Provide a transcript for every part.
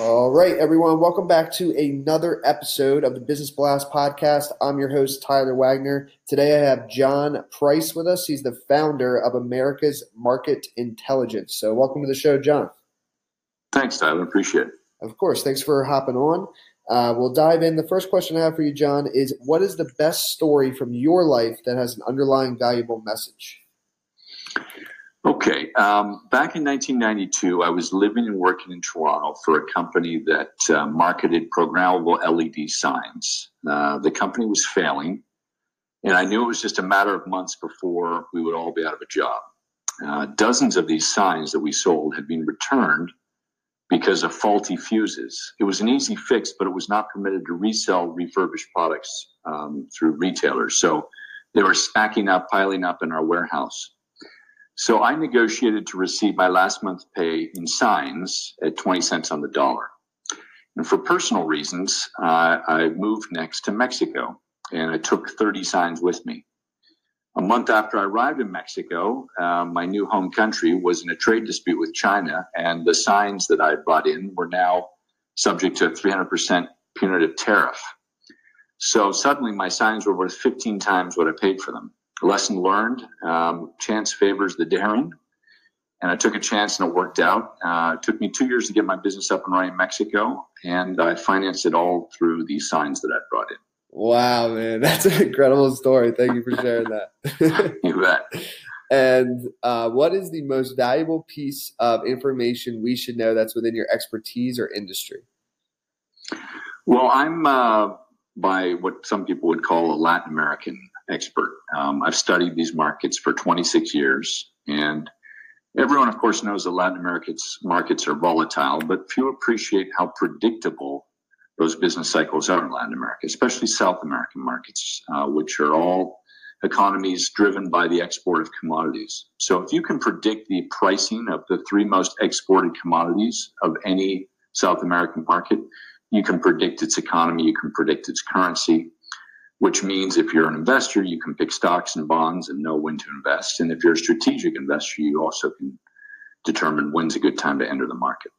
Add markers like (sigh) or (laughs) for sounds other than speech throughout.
All right, everyone, welcome back to another episode of the Business Blast podcast. I'm your host, Tyler Wagner. Today I have John Price with us. He's the founder of America's Market Intelligence. So, welcome to the show, John. Thanks, Tyler. Appreciate it. Of course. Thanks for hopping on. Uh, we'll dive in. The first question I have for you, John, is what is the best story from your life that has an underlying valuable message? Okay. Um, back in 1992, I was living and working in Toronto for a company that uh, marketed programmable LED signs. Uh, the company was failing, and I knew it was just a matter of months before we would all be out of a job. Uh, dozens of these signs that we sold had been returned because of faulty fuses. It was an easy fix, but it was not permitted to resell refurbished products um, through retailers. So they were stacking up, piling up in our warehouse. So I negotiated to receive my last month's pay in signs at 20 cents on the dollar. And for personal reasons, uh, I moved next to Mexico and I took 30 signs with me. A month after I arrived in Mexico, uh, my new home country was in a trade dispute with China, and the signs that I brought in were now subject to a 300% punitive tariff. So suddenly my signs were worth 15 times what I paid for them lesson learned. Um, chance favors the daring. And I took a chance and it worked out. Uh, it took me two years to get my business up and running in Mexico, and I financed it all through the signs that I brought in. Wow, man, (laughs) that's an incredible story. Thank you for sharing that. (laughs) you bet. And uh, what is the most valuable piece of information we should know that's within your expertise or industry? Well, I'm uh, by what some people would call a Latin American expert. Um, I've studied these markets for 26 years, and everyone, of course, knows that Latin America's markets are volatile, but few appreciate how predictable those business cycles are in Latin America, especially South American markets, uh, which are all economies driven by the export of commodities. So if you can predict the pricing of the three most exported commodities of any South American market, you can predict its economy, you can predict its currency, which means if you're an investor, you can pick stocks and bonds and know when to invest. And if you're a strategic investor, you also can determine when's a good time to enter the market.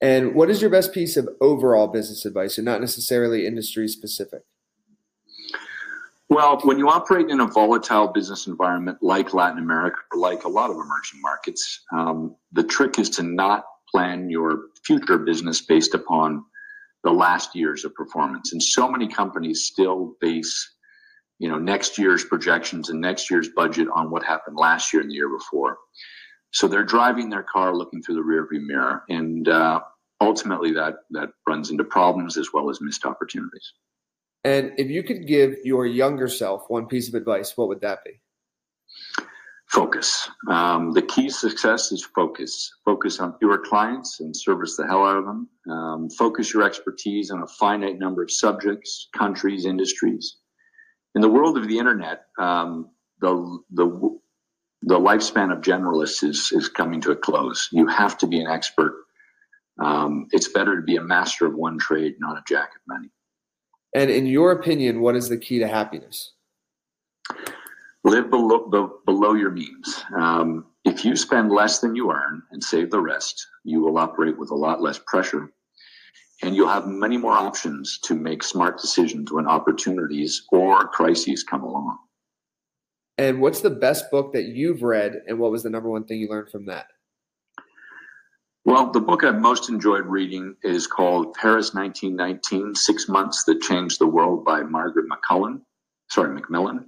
And what is your best piece of overall business advice and not necessarily industry specific? Well, when you operate in a volatile business environment like Latin America or like a lot of emerging markets, um, the trick is to not plan your future business based upon the last years of performance. And so many companies still base, you know, next year's projections and next year's budget on what happened last year and the year before. So they're driving their car looking through the rearview mirror, and uh, ultimately that that runs into problems as well as missed opportunities. And if you could give your younger self one piece of advice, what would that be? Focus. Um, the key success is focus. Focus on fewer clients and service the hell out of them. Um, focus your expertise on a finite number of subjects, countries, industries. In the world of the internet, um, the the the lifespan of generalists is is coming to a close. You have to be an expert. Um, it's better to be a master of one trade, not a jack of many. And in your opinion, what is the key to happiness? Live below, below your means. Um, if you spend less than you earn and save the rest, you will operate with a lot less pressure. And you'll have many more options to make smart decisions when opportunities or crises come along. And what's the best book that you've read, and what was the number one thing you learned from that? Well, the book I've most enjoyed reading is called Paris 1919 Six Months That Changed the World by Margaret McCullen. Sorry, MacMillan.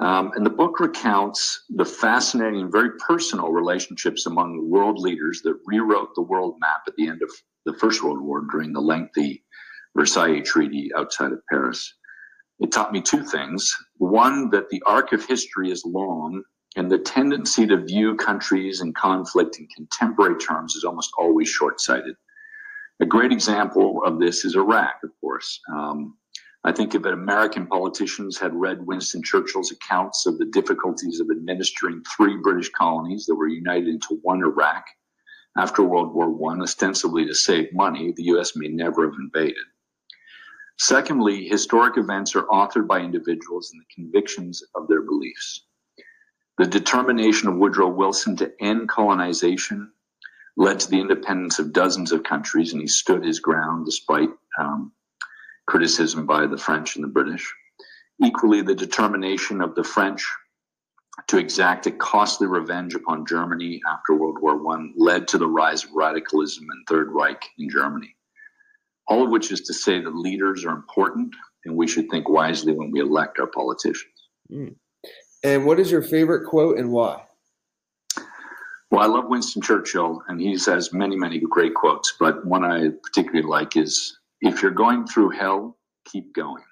Um, and the book recounts the fascinating very personal relationships among world leaders that rewrote the world map at the end of the First World War during the lengthy Versailles Treaty outside of Paris. It taught me two things. One, that the arc of history is long, and the tendency to view countries in conflict in contemporary terms is almost always short sighted. A great example of this is Iraq, of course. Um, I think if American politicians had read Winston Churchill's accounts of the difficulties of administering three British colonies that were united into one Iraq after World War I, ostensibly to save money, the U.S. may never have invaded. Secondly, historic events are authored by individuals and the convictions of their beliefs. The determination of Woodrow Wilson to end colonization led to the independence of dozens of countries, and he stood his ground despite um, criticism by the French and the British. Equally, the determination of the French to exact a costly revenge upon Germany after World War I led to the rise of radicalism and Third Reich in Germany. All of which is to say that leaders are important and we should think wisely when we elect our politicians. Mm. And what is your favorite quote and why? Well, I love Winston Churchill, and he has many, many great quotes. But one I particularly like is if you're going through hell, keep going.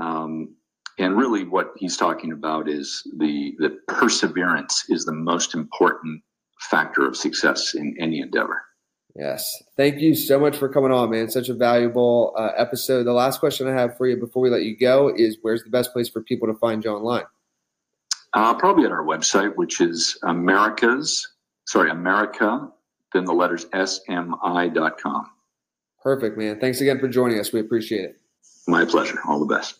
Um, and really, what he's talking about is the, the perseverance is the most important factor of success in any endeavor. Yes. Thank you so much for coming on, man. Such a valuable uh, episode. The last question I have for you before we let you go is where's the best place for people to find you online? Uh, probably at our website, which is America's, sorry, America, then the letters SMI.com. Perfect, man. Thanks again for joining us. We appreciate it. My pleasure. All the best.